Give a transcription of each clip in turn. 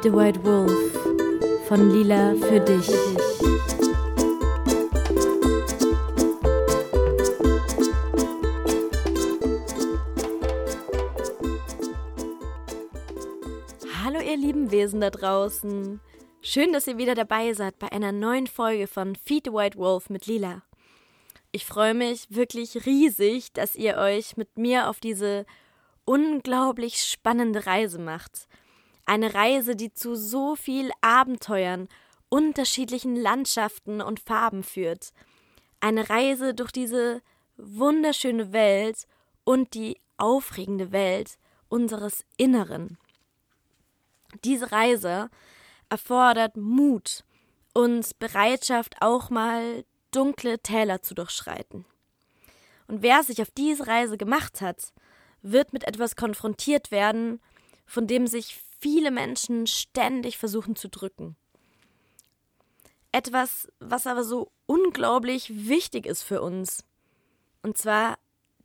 Feed the White Wolf von Lila für dich. Hallo ihr lieben Wesen da draußen. Schön, dass ihr wieder dabei seid bei einer neuen Folge von Feed the White Wolf mit Lila. Ich freue mich wirklich riesig, dass ihr euch mit mir auf diese unglaublich spannende Reise macht. Eine Reise, die zu so viel Abenteuern, unterschiedlichen Landschaften und Farben führt. Eine Reise durch diese wunderschöne Welt und die aufregende Welt unseres Inneren. Diese Reise erfordert Mut und Bereitschaft, auch mal dunkle Täler zu durchschreiten. Und wer sich auf diese Reise gemacht hat, wird mit etwas konfrontiert werden, von dem sich viele Menschen ständig versuchen zu drücken. Etwas, was aber so unglaublich wichtig ist für uns. Und zwar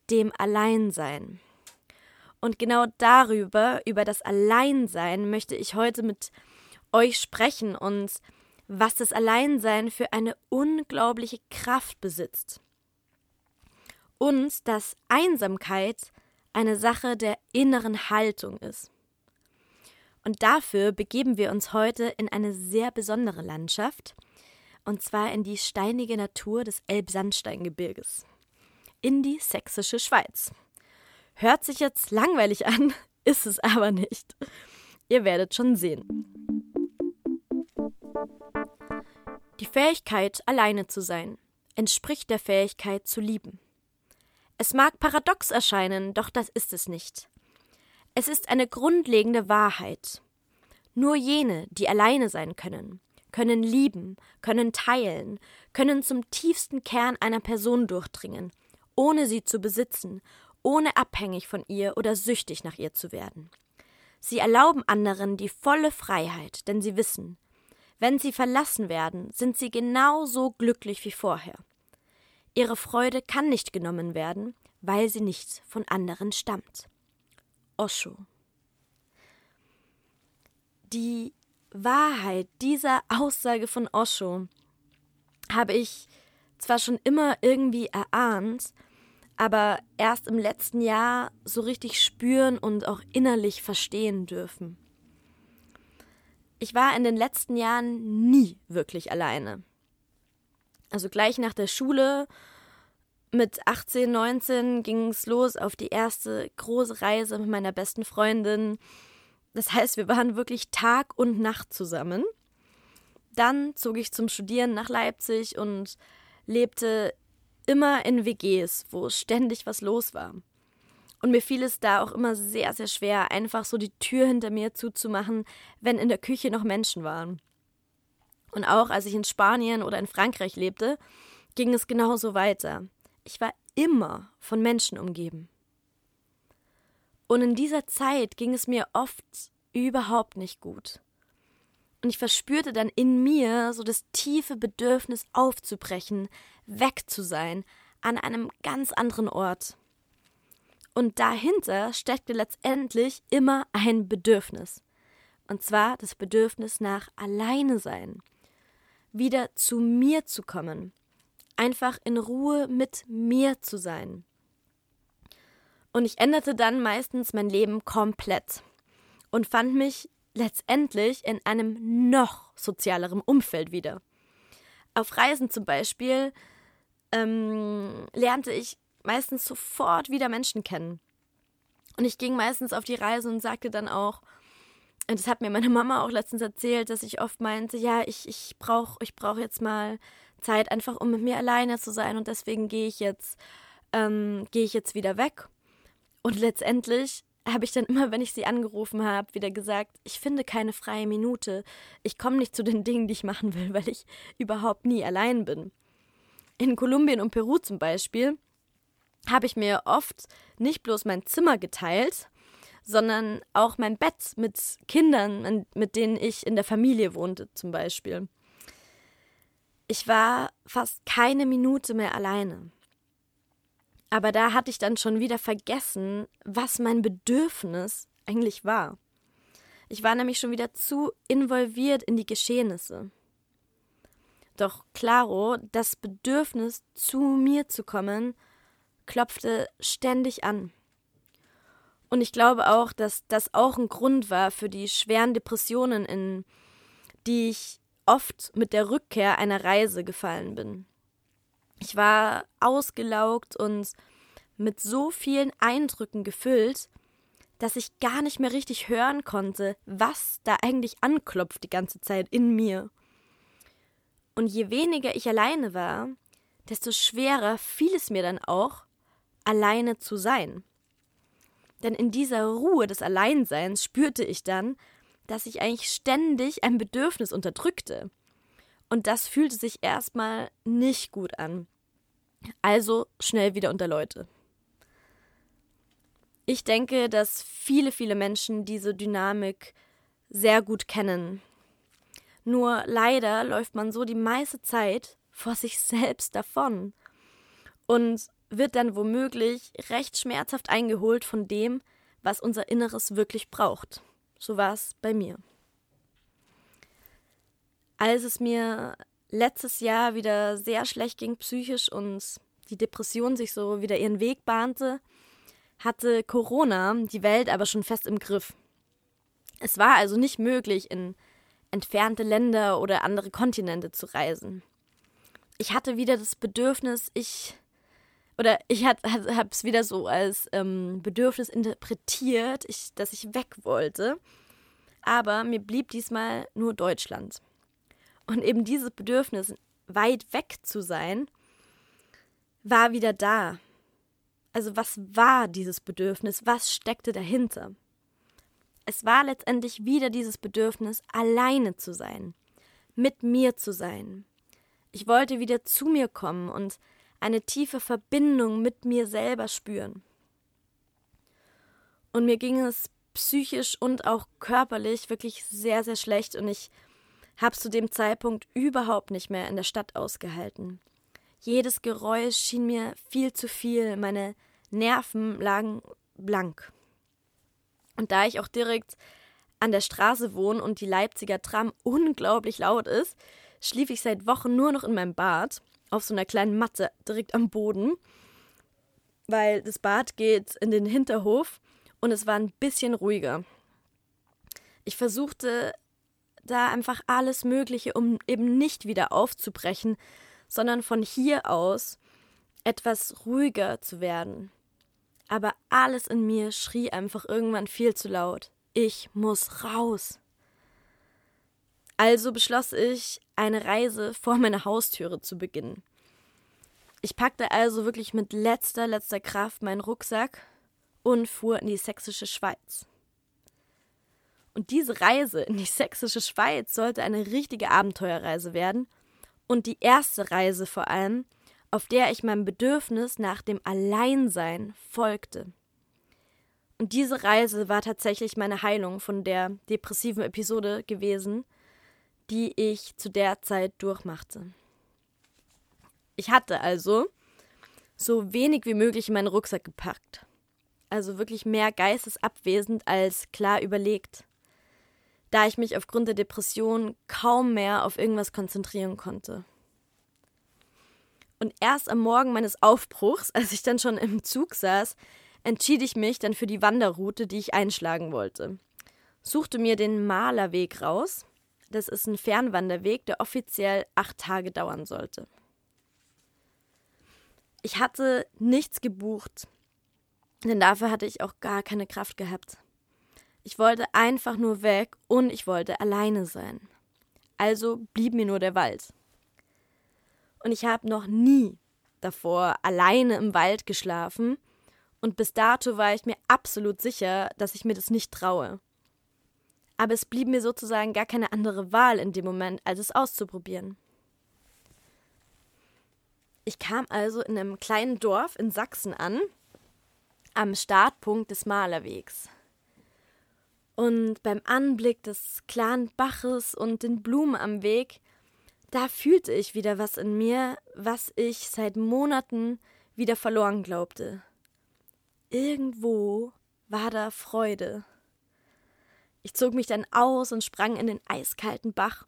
dem Alleinsein. Und genau darüber, über das Alleinsein, möchte ich heute mit euch sprechen und was das Alleinsein für eine unglaubliche Kraft besitzt. Und dass Einsamkeit eine Sache der inneren Haltung ist. Und dafür begeben wir uns heute in eine sehr besondere Landschaft, und zwar in die steinige Natur des Elbsandsteingebirges, in die sächsische Schweiz. Hört sich jetzt langweilig an, ist es aber nicht. Ihr werdet schon sehen. Die Fähigkeit, alleine zu sein, entspricht der Fähigkeit zu lieben. Es mag paradox erscheinen, doch das ist es nicht. Es ist eine grundlegende Wahrheit. Nur jene, die alleine sein können, können lieben, können teilen, können zum tiefsten Kern einer Person durchdringen, ohne sie zu besitzen, ohne abhängig von ihr oder süchtig nach ihr zu werden. Sie erlauben anderen die volle Freiheit, denn sie wissen, wenn sie verlassen werden, sind sie genauso glücklich wie vorher. Ihre Freude kann nicht genommen werden, weil sie nicht von anderen stammt. Osho. Die Wahrheit dieser Aussage von Osho habe ich zwar schon immer irgendwie erahnt, aber erst im letzten Jahr so richtig spüren und auch innerlich verstehen dürfen ich war in den letzten Jahren nie wirklich alleine. Also gleich nach der Schule mit 18, 19 ging es los auf die erste große Reise mit meiner besten Freundin. Das heißt, wir waren wirklich Tag und Nacht zusammen. Dann zog ich zum Studieren nach Leipzig und lebte immer in WGs, wo ständig was los war. Und mir fiel es da auch immer sehr, sehr schwer, einfach so die Tür hinter mir zuzumachen, wenn in der Küche noch Menschen waren. Und auch als ich in Spanien oder in Frankreich lebte, ging es genauso weiter. Ich war immer von Menschen umgeben. Und in dieser Zeit ging es mir oft überhaupt nicht gut. Und ich verspürte dann in mir so das tiefe Bedürfnis aufzubrechen, weg zu sein, an einem ganz anderen Ort. Und dahinter steckte letztendlich immer ein Bedürfnis. Und zwar das Bedürfnis nach Alleine sein. Wieder zu mir zu kommen. Einfach in Ruhe mit mir zu sein. Und ich änderte dann meistens mein Leben komplett und fand mich letztendlich in einem noch sozialeren Umfeld wieder. Auf Reisen zum Beispiel ähm, lernte ich meistens sofort wieder Menschen kennen. Und ich ging meistens auf die Reise und sagte dann auch, und das hat mir meine Mama auch letztens erzählt, dass ich oft meinte, ja, ich, ich brauche ich brauch jetzt mal Zeit, einfach um mit mir alleine zu sein und deswegen gehe ich jetzt, ähm, gehe ich jetzt wieder weg. Und letztendlich habe ich dann immer, wenn ich sie angerufen habe, wieder gesagt, ich finde keine freie Minute. Ich komme nicht zu den Dingen, die ich machen will, weil ich überhaupt nie allein bin. In Kolumbien und Peru zum Beispiel habe ich mir oft nicht bloß mein Zimmer geteilt, sondern auch mein Bett mit Kindern, mit denen ich in der Familie wohnte zum Beispiel. Ich war fast keine Minute mehr alleine. Aber da hatte ich dann schon wieder vergessen, was mein Bedürfnis eigentlich war. Ich war nämlich schon wieder zu involviert in die Geschehnisse. Doch Claro, das Bedürfnis, zu mir zu kommen, klopfte ständig an. Und ich glaube auch, dass das auch ein Grund war für die schweren Depressionen, in die ich oft mit der Rückkehr einer Reise gefallen bin. Ich war ausgelaugt und mit so vielen Eindrücken gefüllt, dass ich gar nicht mehr richtig hören konnte, was da eigentlich anklopft die ganze Zeit in mir. Und je weniger ich alleine war, desto schwerer fiel es mir dann auch, alleine zu sein. Denn in dieser Ruhe des Alleinseins spürte ich dann, dass ich eigentlich ständig ein Bedürfnis unterdrückte. Und das fühlte sich erstmal nicht gut an. Also schnell wieder unter Leute. Ich denke, dass viele, viele Menschen diese Dynamik sehr gut kennen. Nur leider läuft man so die meiste Zeit vor sich selbst davon und wird dann womöglich recht schmerzhaft eingeholt von dem, was unser Inneres wirklich braucht. So war es bei mir. Als es mir letztes Jahr wieder sehr schlecht ging psychisch und die Depression sich so wieder ihren Weg bahnte, hatte Corona die Welt aber schon fest im Griff. Es war also nicht möglich, in entfernte Länder oder andere Kontinente zu reisen. Ich hatte wieder das Bedürfnis, ich oder ich habe es wieder so als ähm, Bedürfnis interpretiert, ich, dass ich weg wollte. Aber mir blieb diesmal nur Deutschland. Und eben dieses Bedürfnis, weit weg zu sein, war wieder da. Also was war dieses Bedürfnis? Was steckte dahinter? Es war letztendlich wieder dieses Bedürfnis, alleine zu sein, mit mir zu sein. Ich wollte wieder zu mir kommen und eine tiefe Verbindung mit mir selber spüren. Und mir ging es psychisch und auch körperlich wirklich sehr, sehr schlecht und ich habe zu dem Zeitpunkt überhaupt nicht mehr in der Stadt ausgehalten. Jedes Geräusch schien mir viel zu viel, meine Nerven lagen blank. Und da ich auch direkt an der Straße wohne und die Leipziger Tram unglaublich laut ist, schlief ich seit Wochen nur noch in meinem Bad auf so einer kleinen Matte direkt am Boden, weil das Bad geht in den Hinterhof und es war ein bisschen ruhiger. Ich versuchte da einfach alles Mögliche, um eben nicht wieder aufzubrechen, sondern von hier aus etwas ruhiger zu werden. Aber alles in mir schrie einfach irgendwann viel zu laut. Ich muss raus. Also beschloss ich, eine Reise vor meiner Haustüre zu beginnen. Ich packte also wirklich mit letzter, letzter Kraft meinen Rucksack und fuhr in die sächsische Schweiz. Und diese Reise in die sächsische Schweiz sollte eine richtige Abenteuerreise werden und die erste Reise vor allem, auf der ich meinem Bedürfnis nach dem Alleinsein folgte. Und diese Reise war tatsächlich meine Heilung von der depressiven Episode gewesen, die ich zu der Zeit durchmachte. Ich hatte also so wenig wie möglich in meinen Rucksack gepackt. Also wirklich mehr geistesabwesend als klar überlegt, da ich mich aufgrund der Depression kaum mehr auf irgendwas konzentrieren konnte. Und erst am Morgen meines Aufbruchs, als ich dann schon im Zug saß, entschied ich mich dann für die Wanderroute, die ich einschlagen wollte. Suchte mir den Malerweg raus das ist ein Fernwanderweg, der offiziell acht Tage dauern sollte. Ich hatte nichts gebucht, denn dafür hatte ich auch gar keine Kraft gehabt. Ich wollte einfach nur weg und ich wollte alleine sein. Also blieb mir nur der Wald. Und ich habe noch nie davor alleine im Wald geschlafen und bis dato war ich mir absolut sicher, dass ich mir das nicht traue aber es blieb mir sozusagen gar keine andere Wahl in dem Moment, als es auszuprobieren. Ich kam also in einem kleinen Dorf in Sachsen an, am Startpunkt des Malerwegs. Und beim Anblick des klaren Baches und den Blumen am Weg, da fühlte ich wieder was in mir, was ich seit Monaten wieder verloren glaubte. Irgendwo war da Freude. Ich zog mich dann aus und sprang in den eiskalten Bach.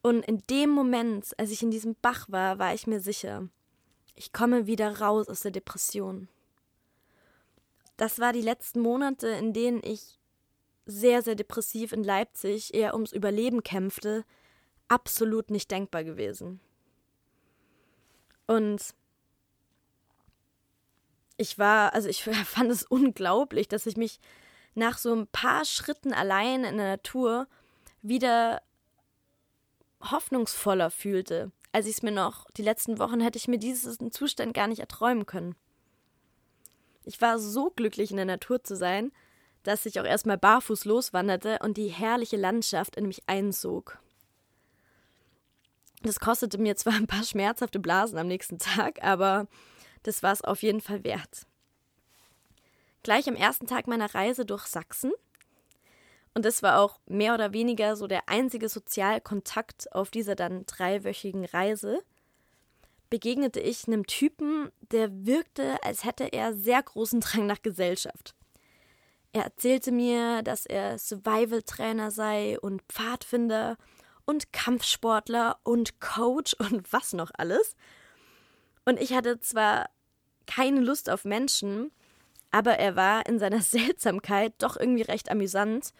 Und in dem Moment, als ich in diesem Bach war, war ich mir sicher, ich komme wieder raus aus der Depression. Das war die letzten Monate, in denen ich sehr, sehr depressiv in Leipzig eher ums Überleben kämpfte, absolut nicht denkbar gewesen. Und ich war, also ich fand es unglaublich, dass ich mich nach so ein paar Schritten allein in der Natur wieder hoffnungsvoller fühlte. Als ich es mir noch, die letzten Wochen hätte ich mir diesen Zustand gar nicht erträumen können. Ich war so glücklich in der Natur zu sein, dass ich auch erstmal barfuß loswanderte und die herrliche Landschaft in mich einzog. Das kostete mir zwar ein paar schmerzhafte Blasen am nächsten Tag, aber das war es auf jeden Fall wert. Gleich am ersten Tag meiner Reise durch Sachsen, und das war auch mehr oder weniger so der einzige Sozialkontakt auf dieser dann dreiwöchigen Reise, begegnete ich einem Typen, der wirkte, als hätte er sehr großen Drang nach Gesellschaft. Er erzählte mir, dass er Survival-Trainer sei und Pfadfinder und Kampfsportler und Coach und was noch alles. Und ich hatte zwar keine Lust auf Menschen, aber er war in seiner Seltsamkeit doch irgendwie recht amüsant.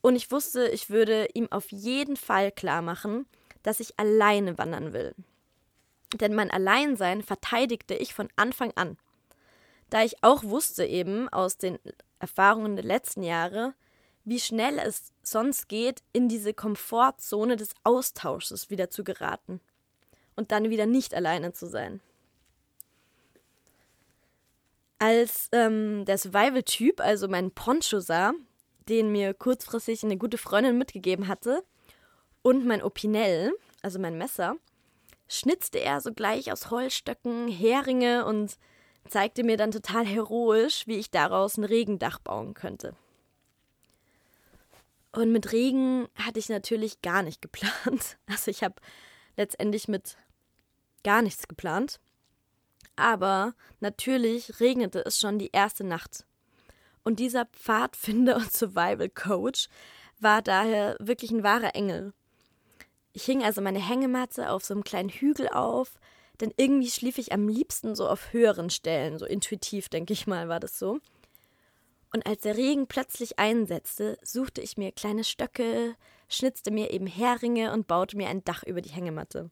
Und ich wusste, ich würde ihm auf jeden Fall klar machen, dass ich alleine wandern will. Denn mein Alleinsein verteidigte ich von Anfang an. Da ich auch wusste eben aus den Erfahrungen der letzten Jahre, wie schnell es sonst geht, in diese Komfortzone des Austausches wieder zu geraten und dann wieder nicht alleine zu sein. Als ähm, der Survival-Typ, also mein Poncho sah, den mir kurzfristig eine gute Freundin mitgegeben hatte, und mein Opinel, also mein Messer, schnitzte er sogleich aus Holzstöcken Heringe und zeigte mir dann total heroisch, wie ich daraus ein Regendach bauen könnte. Und mit Regen hatte ich natürlich gar nicht geplant. Also ich habe letztendlich mit gar nichts geplant. Aber natürlich regnete es schon die erste Nacht. Und dieser Pfadfinder und Survival Coach war daher wirklich ein wahrer Engel. Ich hing also meine Hängematte auf so einem kleinen Hügel auf, denn irgendwie schlief ich am liebsten so auf höheren Stellen, so intuitiv, denke ich mal, war das so. Und als der Regen plötzlich einsetzte, suchte ich mir kleine Stöcke, schnitzte mir eben Heringe und baute mir ein Dach über die Hängematte.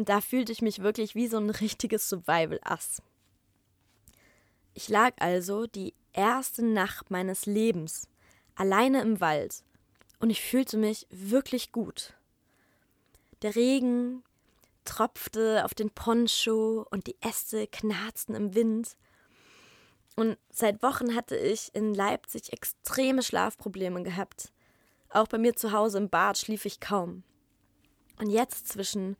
Und da fühlte ich mich wirklich wie so ein richtiges Survival-Ass. Ich lag also die erste Nacht meines Lebens alleine im Wald und ich fühlte mich wirklich gut. Der Regen tropfte auf den Poncho und die Äste knarzten im Wind. Und seit Wochen hatte ich in Leipzig extreme Schlafprobleme gehabt. Auch bei mir zu Hause im Bad schlief ich kaum. Und jetzt zwischen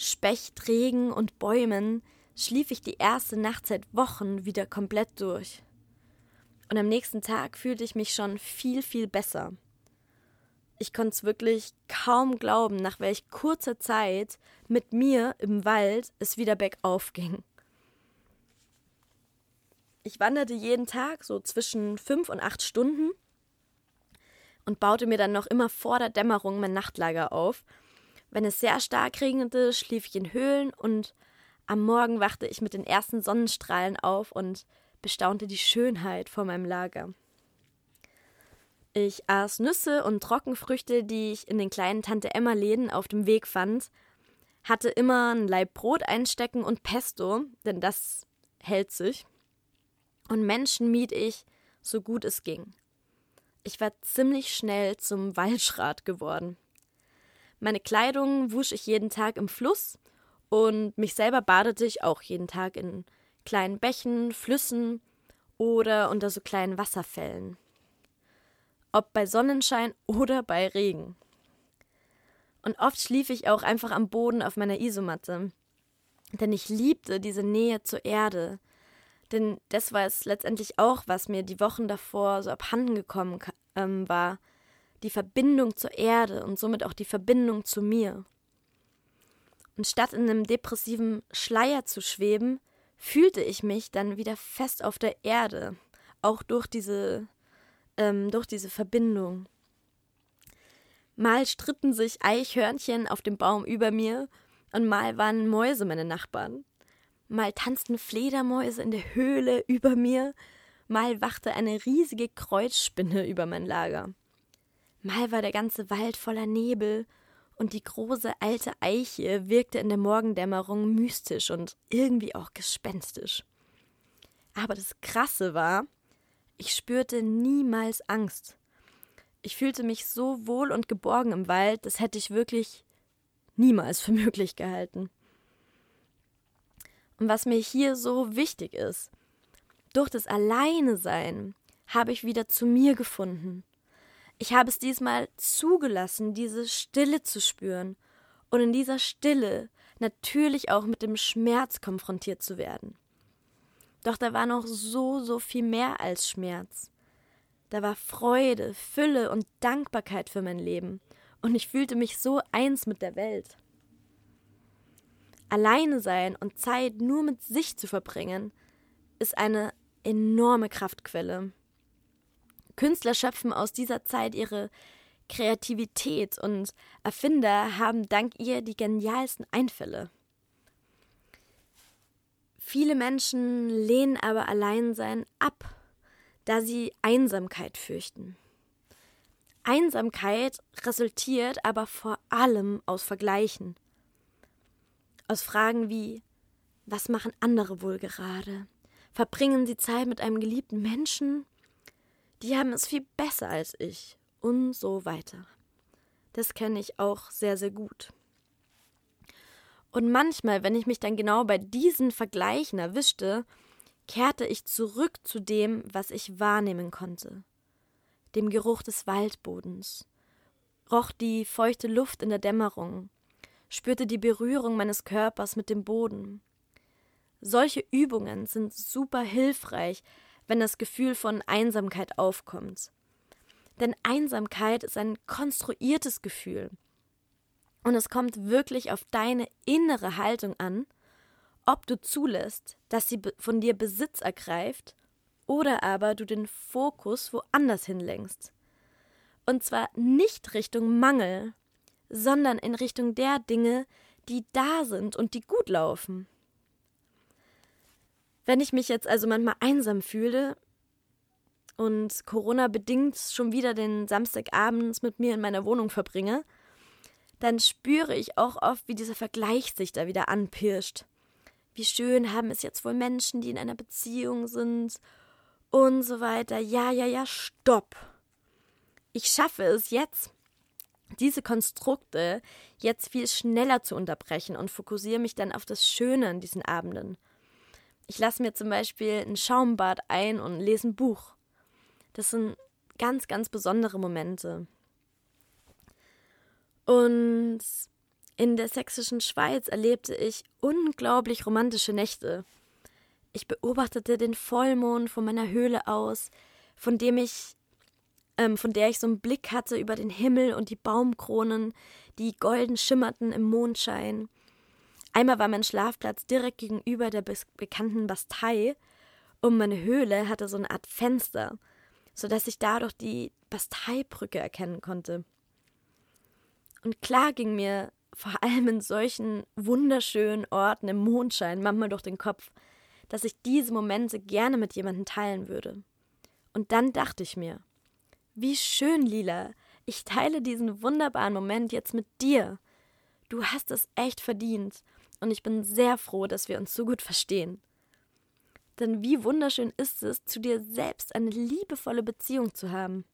Specht, Regen und Bäumen schlief ich die erste Nacht seit Wochen wieder komplett durch. Und am nächsten Tag fühlte ich mich schon viel, viel besser. Ich konnte es wirklich kaum glauben, nach welch kurzer Zeit mit mir im Wald es wieder bergauf ging. Ich wanderte jeden Tag so zwischen fünf und acht Stunden und baute mir dann noch immer vor der Dämmerung mein Nachtlager auf. Wenn es sehr stark regnete, schlief ich in Höhlen und am Morgen wachte ich mit den ersten Sonnenstrahlen auf und bestaunte die Schönheit vor meinem Lager. Ich aß Nüsse und Trockenfrüchte, die ich in den kleinen Tante Emma Läden auf dem Weg fand, hatte immer ein Laib Brot einstecken und Pesto, denn das hält sich. Und Menschen mied ich, so gut es ging. Ich war ziemlich schnell zum Waldschrat geworden. Meine Kleidung wusch ich jeden Tag im Fluss und mich selber badete ich auch jeden Tag in kleinen Bächen, Flüssen oder unter so kleinen Wasserfällen. Ob bei Sonnenschein oder bei Regen. Und oft schlief ich auch einfach am Boden auf meiner Isomatte. Denn ich liebte diese Nähe zur Erde. Denn das war es letztendlich auch, was mir die Wochen davor so abhanden gekommen ähm, war. Die Verbindung zur Erde und somit auch die Verbindung zu mir. Und statt in einem depressiven Schleier zu schweben, fühlte ich mich dann wieder fest auf der Erde, auch durch diese ähm, durch diese Verbindung. Mal stritten sich Eichhörnchen auf dem Baum über mir und mal waren Mäuse meine Nachbarn. Mal tanzten Fledermäuse in der Höhle über mir, mal wachte eine riesige Kreuzspinne über mein Lager. Mal war der ganze Wald voller Nebel und die große alte Eiche wirkte in der Morgendämmerung mystisch und irgendwie auch gespenstisch. Aber das Krasse war, ich spürte niemals Angst. Ich fühlte mich so wohl und geborgen im Wald, das hätte ich wirklich niemals für möglich gehalten. Und was mir hier so wichtig ist, durch das Alleine-Sein habe ich wieder zu mir gefunden. Ich habe es diesmal zugelassen, diese Stille zu spüren und in dieser Stille natürlich auch mit dem Schmerz konfrontiert zu werden. Doch da war noch so, so viel mehr als Schmerz. Da war Freude, Fülle und Dankbarkeit für mein Leben, und ich fühlte mich so eins mit der Welt. Alleine sein und Zeit nur mit sich zu verbringen, ist eine enorme Kraftquelle. Künstler schöpfen aus dieser Zeit ihre Kreativität und Erfinder haben dank ihr die genialsten Einfälle. Viele Menschen lehnen aber Alleinsein ab, da sie Einsamkeit fürchten. Einsamkeit resultiert aber vor allem aus Vergleichen. Aus Fragen wie Was machen andere wohl gerade? Verbringen sie Zeit mit einem geliebten Menschen? Die haben es viel besser als ich. Und so weiter. Das kenne ich auch sehr, sehr gut. Und manchmal, wenn ich mich dann genau bei diesen Vergleichen erwischte, kehrte ich zurück zu dem, was ich wahrnehmen konnte. Dem Geruch des Waldbodens, roch die feuchte Luft in der Dämmerung, spürte die Berührung meines Körpers mit dem Boden, solche Übungen sind super hilfreich, wenn das Gefühl von Einsamkeit aufkommt. Denn Einsamkeit ist ein konstruiertes Gefühl. Und es kommt wirklich auf deine innere Haltung an, ob du zulässt, dass sie von dir Besitz ergreift oder aber du den Fokus woanders hinlenkst. Und zwar nicht Richtung Mangel, sondern in Richtung der Dinge, die da sind und die gut laufen. Wenn ich mich jetzt also manchmal einsam fühle und Corona bedingt schon wieder den Samstagabend mit mir in meiner Wohnung verbringe, dann spüre ich auch oft, wie dieser Vergleich sich da wieder anpirscht. Wie schön haben es jetzt wohl Menschen, die in einer Beziehung sind und so weiter. Ja, ja, ja, stopp. Ich schaffe es jetzt, diese Konstrukte jetzt viel schneller zu unterbrechen und fokussiere mich dann auf das Schöne an diesen Abenden. Ich lasse mir zum Beispiel ein Schaumbad ein und lese ein Buch. Das sind ganz, ganz besondere Momente. Und in der sächsischen Schweiz erlebte ich unglaublich romantische Nächte. Ich beobachtete den Vollmond von meiner Höhle aus, von dem ich, ähm, von der ich so einen Blick hatte über den Himmel und die Baumkronen, die golden schimmerten im Mondschein. Einmal war mein Schlafplatz direkt gegenüber der bekannten Bastei und meine Höhle hatte so eine Art Fenster, sodass ich dadurch die Basteibrücke erkennen konnte. Und klar ging mir vor allem in solchen wunderschönen Orten im Mondschein manchmal durch den Kopf, dass ich diese Momente gerne mit jemandem teilen würde. Und dann dachte ich mir, wie schön, Lila, ich teile diesen wunderbaren Moment jetzt mit dir. Du hast es echt verdient und ich bin sehr froh, dass wir uns so gut verstehen. Denn wie wunderschön ist es, zu dir selbst eine liebevolle Beziehung zu haben.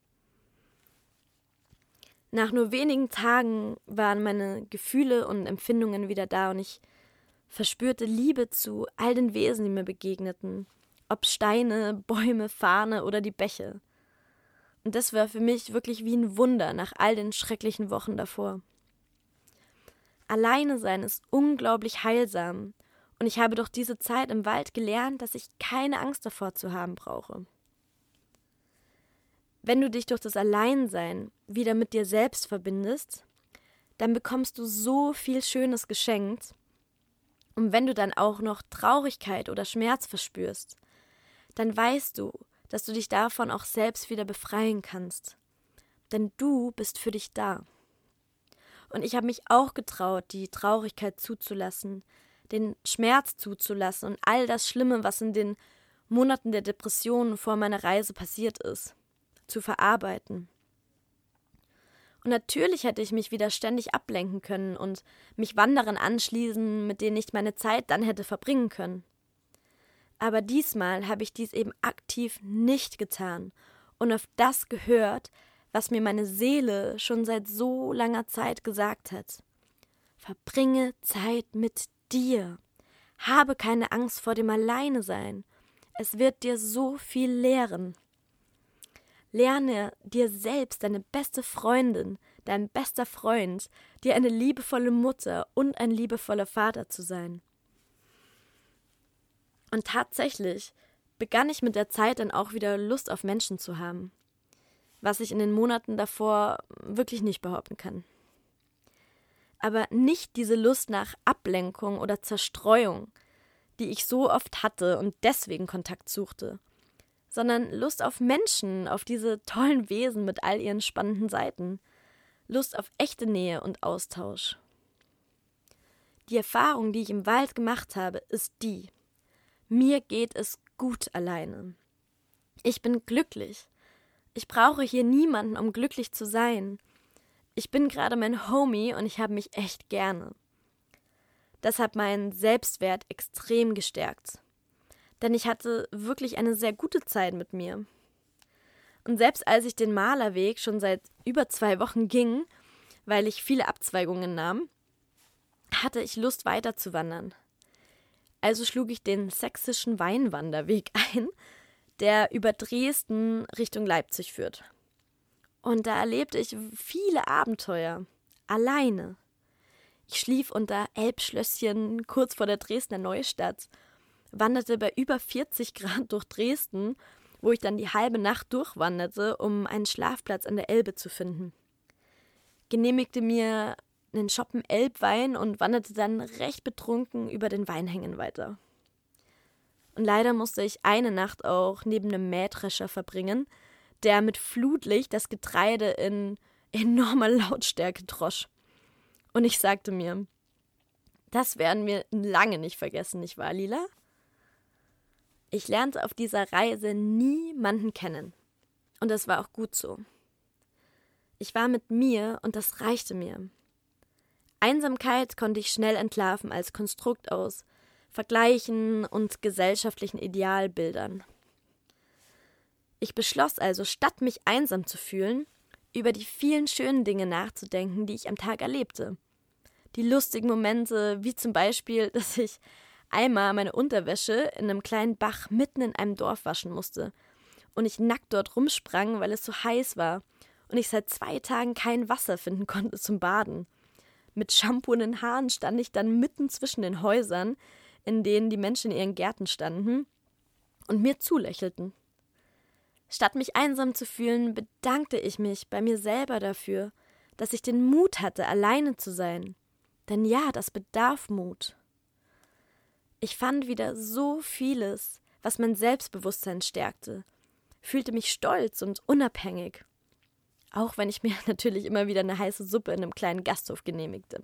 Nach nur wenigen Tagen waren meine Gefühle und Empfindungen wieder da und ich verspürte Liebe zu all den Wesen, die mir begegneten, ob Steine, Bäume, Fahne oder die Bäche. Und das war für mich wirklich wie ein Wunder nach all den schrecklichen Wochen davor. Alleine sein ist unglaublich heilsam, und ich habe durch diese Zeit im Wald gelernt, dass ich keine Angst davor zu haben brauche. Wenn du dich durch das Alleinsein wieder mit dir selbst verbindest, dann bekommst du so viel Schönes geschenkt. Und wenn du dann auch noch Traurigkeit oder Schmerz verspürst, dann weißt du, dass du dich davon auch selbst wieder befreien kannst. Denn du bist für dich da. Und ich habe mich auch getraut, die Traurigkeit zuzulassen, den Schmerz zuzulassen und all das Schlimme, was in den Monaten der Depression vor meiner Reise passiert ist, zu verarbeiten. Und natürlich hätte ich mich wieder ständig ablenken können und mich Wanderern anschließen, mit denen ich meine Zeit dann hätte verbringen können. Aber diesmal habe ich dies eben aktiv nicht getan und auf das gehört, was mir meine Seele schon seit so langer Zeit gesagt hat. Verbringe Zeit mit dir. Habe keine Angst vor dem Alleinesein. Es wird dir so viel lehren. Lerne dir selbst deine beste Freundin, dein bester Freund, dir eine liebevolle Mutter und ein liebevoller Vater zu sein. Und tatsächlich begann ich mit der Zeit dann auch wieder Lust auf Menschen zu haben was ich in den Monaten davor wirklich nicht behaupten kann. Aber nicht diese Lust nach Ablenkung oder Zerstreuung, die ich so oft hatte und deswegen Kontakt suchte, sondern Lust auf Menschen, auf diese tollen Wesen mit all ihren spannenden Seiten, Lust auf echte Nähe und Austausch. Die Erfahrung, die ich im Wald gemacht habe, ist die. Mir geht es gut alleine. Ich bin glücklich. Ich brauche hier niemanden, um glücklich zu sein. Ich bin gerade mein Homie und ich habe mich echt gerne. Das hat meinen Selbstwert extrem gestärkt. Denn ich hatte wirklich eine sehr gute Zeit mit mir. Und selbst als ich den Malerweg schon seit über zwei Wochen ging, weil ich viele Abzweigungen nahm, hatte ich Lust weiterzuwandern. Also schlug ich den sächsischen Weinwanderweg ein, der über Dresden Richtung Leipzig führt. Und da erlebte ich viele Abenteuer. Alleine. Ich schlief unter Elbschlösschen kurz vor der Dresdner Neustadt, wanderte bei über 40 Grad durch Dresden, wo ich dann die halbe Nacht durchwanderte, um einen Schlafplatz an der Elbe zu finden. Genehmigte mir einen Schoppen Elbwein und wanderte dann recht betrunken über den Weinhängen weiter. Und leider musste ich eine Nacht auch neben einem Mähdrescher verbringen, der mit Flutlicht das Getreide in enormer Lautstärke drosch. Und ich sagte mir, das werden wir lange nicht vergessen, nicht wahr, Lila? Ich lernte auf dieser Reise niemanden kennen. Und das war auch gut so. Ich war mit mir und das reichte mir. Einsamkeit konnte ich schnell entlarven als Konstrukt aus Vergleichen und gesellschaftlichen Idealbildern. Ich beschloss also, statt mich einsam zu fühlen, über die vielen schönen Dinge nachzudenken, die ich am Tag erlebte. Die lustigen Momente, wie zum Beispiel, dass ich einmal meine Unterwäsche in einem kleinen Bach mitten in einem Dorf waschen musste und ich nackt dort rumsprang, weil es so heiß war und ich seit zwei Tagen kein Wasser finden konnte zum Baden. Mit Shampoo in den Haaren stand ich dann mitten zwischen den Häusern, in denen die Menschen in ihren Gärten standen und mir zulächelten. Statt mich einsam zu fühlen, bedankte ich mich bei mir selber dafür, dass ich den Mut hatte, alleine zu sein. Denn ja, das bedarf Mut. Ich fand wieder so vieles, was mein Selbstbewusstsein stärkte, fühlte mich stolz und unabhängig. Auch wenn ich mir natürlich immer wieder eine heiße Suppe in einem kleinen Gasthof genehmigte.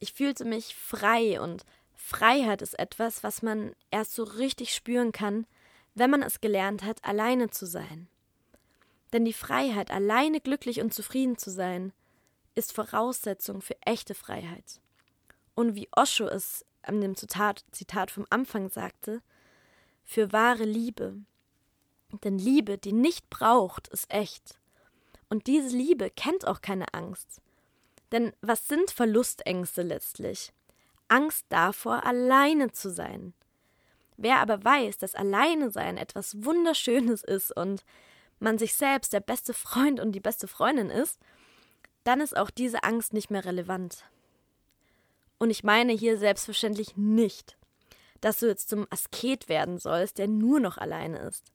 Ich fühlte mich frei und Freiheit ist etwas, was man erst so richtig spüren kann, wenn man es gelernt hat, alleine zu sein. Denn die Freiheit, alleine glücklich und zufrieden zu sein, ist Voraussetzung für echte Freiheit. Und wie Osho es an dem Zitat, Zitat vom Anfang sagte, für wahre Liebe. Denn Liebe, die nicht braucht, ist echt. Und diese Liebe kennt auch keine Angst. Denn was sind Verlustängste letztlich? Angst davor, alleine zu sein. Wer aber weiß, dass Alleine sein etwas Wunderschönes ist und man sich selbst der beste Freund und die beste Freundin ist, dann ist auch diese Angst nicht mehr relevant. Und ich meine hier selbstverständlich nicht, dass du jetzt zum Asket werden sollst, der nur noch alleine ist.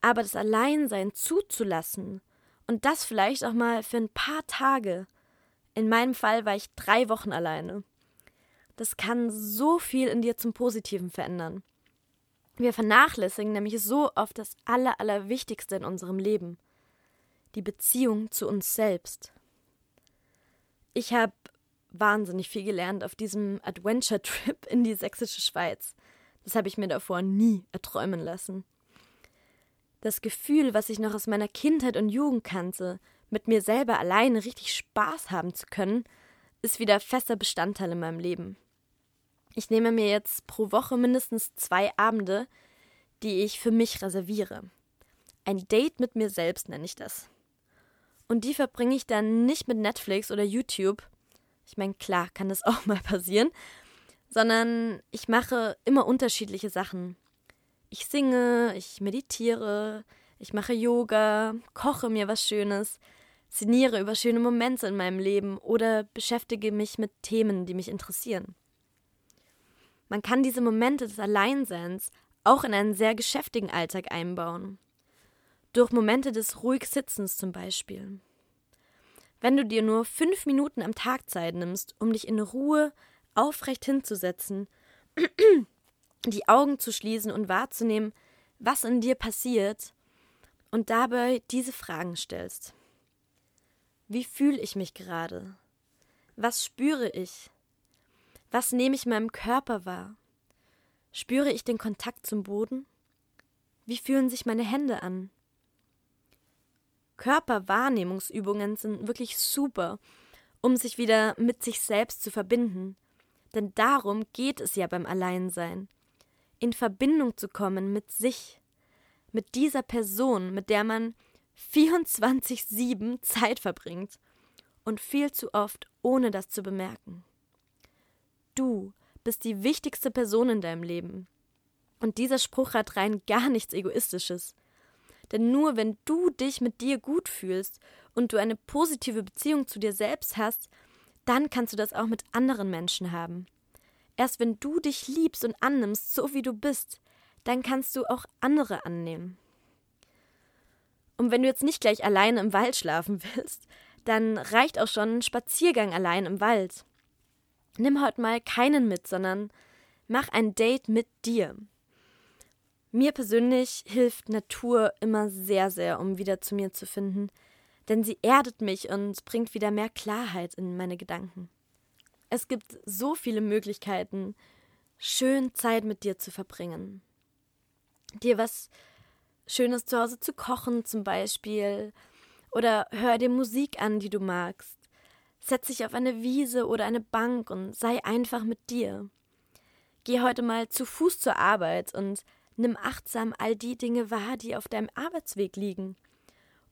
Aber das Alleinsein zuzulassen und das vielleicht auch mal für ein paar Tage. In meinem Fall war ich drei Wochen alleine das kann so viel in dir zum Positiven verändern. Wir vernachlässigen nämlich so oft das Aller, Allerwichtigste in unserem Leben. Die Beziehung zu uns selbst. Ich habe wahnsinnig viel gelernt auf diesem Adventure-Trip in die sächsische Schweiz. Das habe ich mir davor nie erträumen lassen. Das Gefühl, was ich noch aus meiner Kindheit und Jugend kannte, mit mir selber alleine richtig Spaß haben zu können, ist wieder fester Bestandteil in meinem Leben. Ich nehme mir jetzt pro Woche mindestens zwei Abende, die ich für mich reserviere. Ein Date mit mir selbst nenne ich das. Und die verbringe ich dann nicht mit Netflix oder YouTube. Ich meine, klar kann das auch mal passieren, sondern ich mache immer unterschiedliche Sachen. Ich singe, ich meditiere, ich mache Yoga, koche mir was Schönes, sinniere über schöne Momente in meinem Leben oder beschäftige mich mit Themen, die mich interessieren. Man kann diese Momente des Alleinseins auch in einen sehr geschäftigen Alltag einbauen. Durch Momente des ruhig Sitzens zum Beispiel. Wenn du dir nur fünf Minuten am Tag Zeit nimmst, um dich in Ruhe aufrecht hinzusetzen, die Augen zu schließen und wahrzunehmen, was in dir passiert, und dabei diese Fragen stellst. Wie fühle ich mich gerade? Was spüre ich? Was nehme ich meinem Körper wahr? Spüre ich den Kontakt zum Boden? Wie fühlen sich meine Hände an? Körperwahrnehmungsübungen sind wirklich super, um sich wieder mit sich selbst zu verbinden. Denn darum geht es ja beim Alleinsein. In Verbindung zu kommen mit sich, mit dieser Person, mit der man 24-7 Zeit verbringt und viel zu oft ohne das zu bemerken. Du bist die wichtigste Person in deinem Leben. Und dieser Spruch hat rein gar nichts Egoistisches. Denn nur wenn du dich mit dir gut fühlst und du eine positive Beziehung zu dir selbst hast, dann kannst du das auch mit anderen Menschen haben. Erst wenn du dich liebst und annimmst, so wie du bist, dann kannst du auch andere annehmen. Und wenn du jetzt nicht gleich alleine im Wald schlafen willst, dann reicht auch schon ein Spaziergang allein im Wald nimm heute mal keinen mit, sondern mach ein Date mit dir. Mir persönlich hilft Natur immer sehr, sehr, um wieder zu mir zu finden, denn sie erdet mich und bringt wieder mehr Klarheit in meine Gedanken. Es gibt so viele Möglichkeiten, schön Zeit mit dir zu verbringen. Dir was Schönes zu Hause zu kochen zum Beispiel oder hör dir Musik an, die du magst. Setz dich auf eine Wiese oder eine Bank und sei einfach mit dir. Geh heute mal zu Fuß zur Arbeit und nimm achtsam all die Dinge wahr, die auf deinem Arbeitsweg liegen.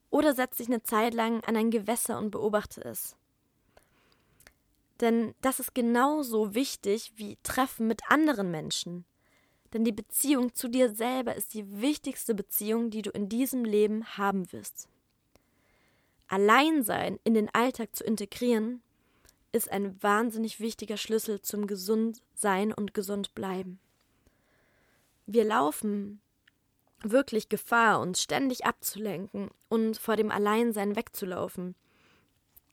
Oder setz dich eine Zeit lang an ein Gewässer und beobachte es. Denn das ist genauso wichtig wie Treffen mit anderen Menschen. Denn die Beziehung zu dir selber ist die wichtigste Beziehung, die du in diesem Leben haben wirst. Alleinsein in den Alltag zu integrieren, ist ein wahnsinnig wichtiger Schlüssel zum Gesundsein und Gesundbleiben. Wir laufen wirklich Gefahr, uns ständig abzulenken und vor dem Alleinsein wegzulaufen.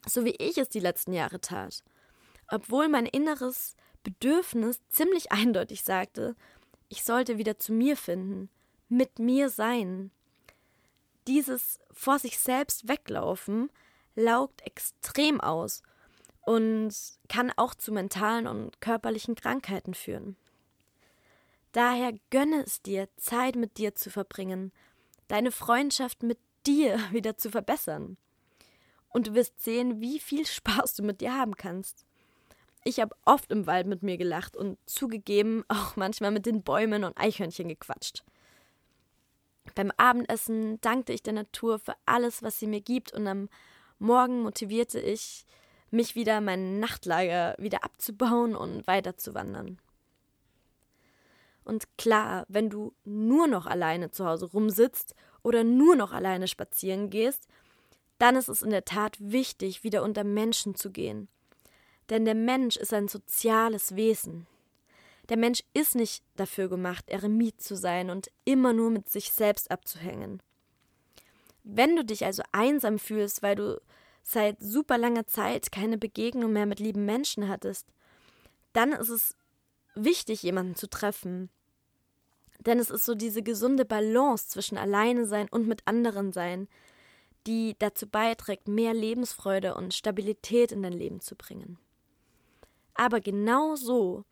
So wie ich es die letzten Jahre tat. Obwohl mein inneres Bedürfnis ziemlich eindeutig sagte, ich sollte wieder zu mir finden, mit mir sein, dieses vor sich selbst weglaufen laugt extrem aus und kann auch zu mentalen und körperlichen Krankheiten führen. Daher gönne es dir, Zeit mit dir zu verbringen, deine Freundschaft mit dir wieder zu verbessern. Und du wirst sehen, wie viel Spaß du mit dir haben kannst. Ich habe oft im Wald mit mir gelacht und zugegeben auch manchmal mit den Bäumen und Eichhörnchen gequatscht. Beim Abendessen dankte ich der Natur für alles, was sie mir gibt, und am Morgen motivierte ich mich wieder, mein Nachtlager wieder abzubauen und weiterzuwandern. Und klar, wenn du nur noch alleine zu Hause rumsitzt oder nur noch alleine spazieren gehst, dann ist es in der Tat wichtig, wieder unter Menschen zu gehen. Denn der Mensch ist ein soziales Wesen. Der Mensch ist nicht dafür gemacht, Eremit zu sein und immer nur mit sich selbst abzuhängen. Wenn du dich also einsam fühlst, weil du seit super langer Zeit keine Begegnung mehr mit lieben Menschen hattest, dann ist es wichtig, jemanden zu treffen. Denn es ist so diese gesunde Balance zwischen alleine sein und mit anderen sein, die dazu beiträgt, mehr Lebensfreude und Stabilität in dein Leben zu bringen. Aber genau so,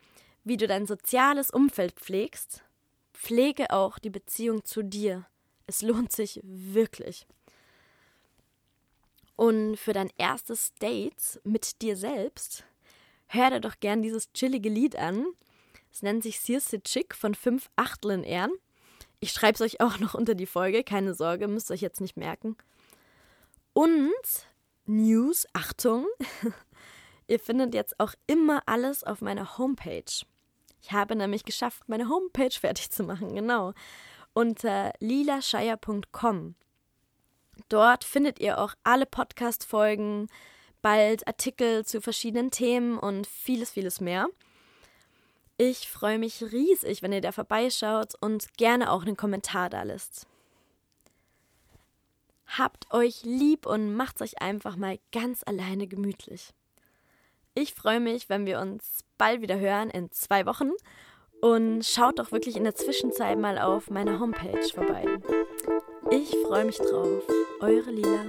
wie du dein soziales Umfeld pflegst, pflege auch die Beziehung zu dir. Es lohnt sich wirklich. Und für dein erstes Date mit dir selbst, hör dir doch gern dieses chillige Lied an. Es nennt sich Circe Chick von fünf Achtel in Ehren. Ich schreibe es euch auch noch unter die Folge, keine Sorge, müsst ihr euch jetzt nicht merken. Und News, Achtung, ihr findet jetzt auch immer alles auf meiner Homepage. Ich habe nämlich geschafft, meine Homepage fertig zu machen, genau. Unter lilascheier.com. Dort findet ihr auch alle Podcast-Folgen, bald Artikel zu verschiedenen Themen und vieles, vieles mehr. Ich freue mich riesig, wenn ihr da vorbeischaut und gerne auch einen Kommentar da lässt. Habt euch lieb und macht's euch einfach mal ganz alleine gemütlich. Ich freue mich, wenn wir uns bald wieder hören in zwei Wochen und schaut doch wirklich in der Zwischenzeit mal auf meiner Homepage vorbei. Ich freue mich drauf. Eure Lila.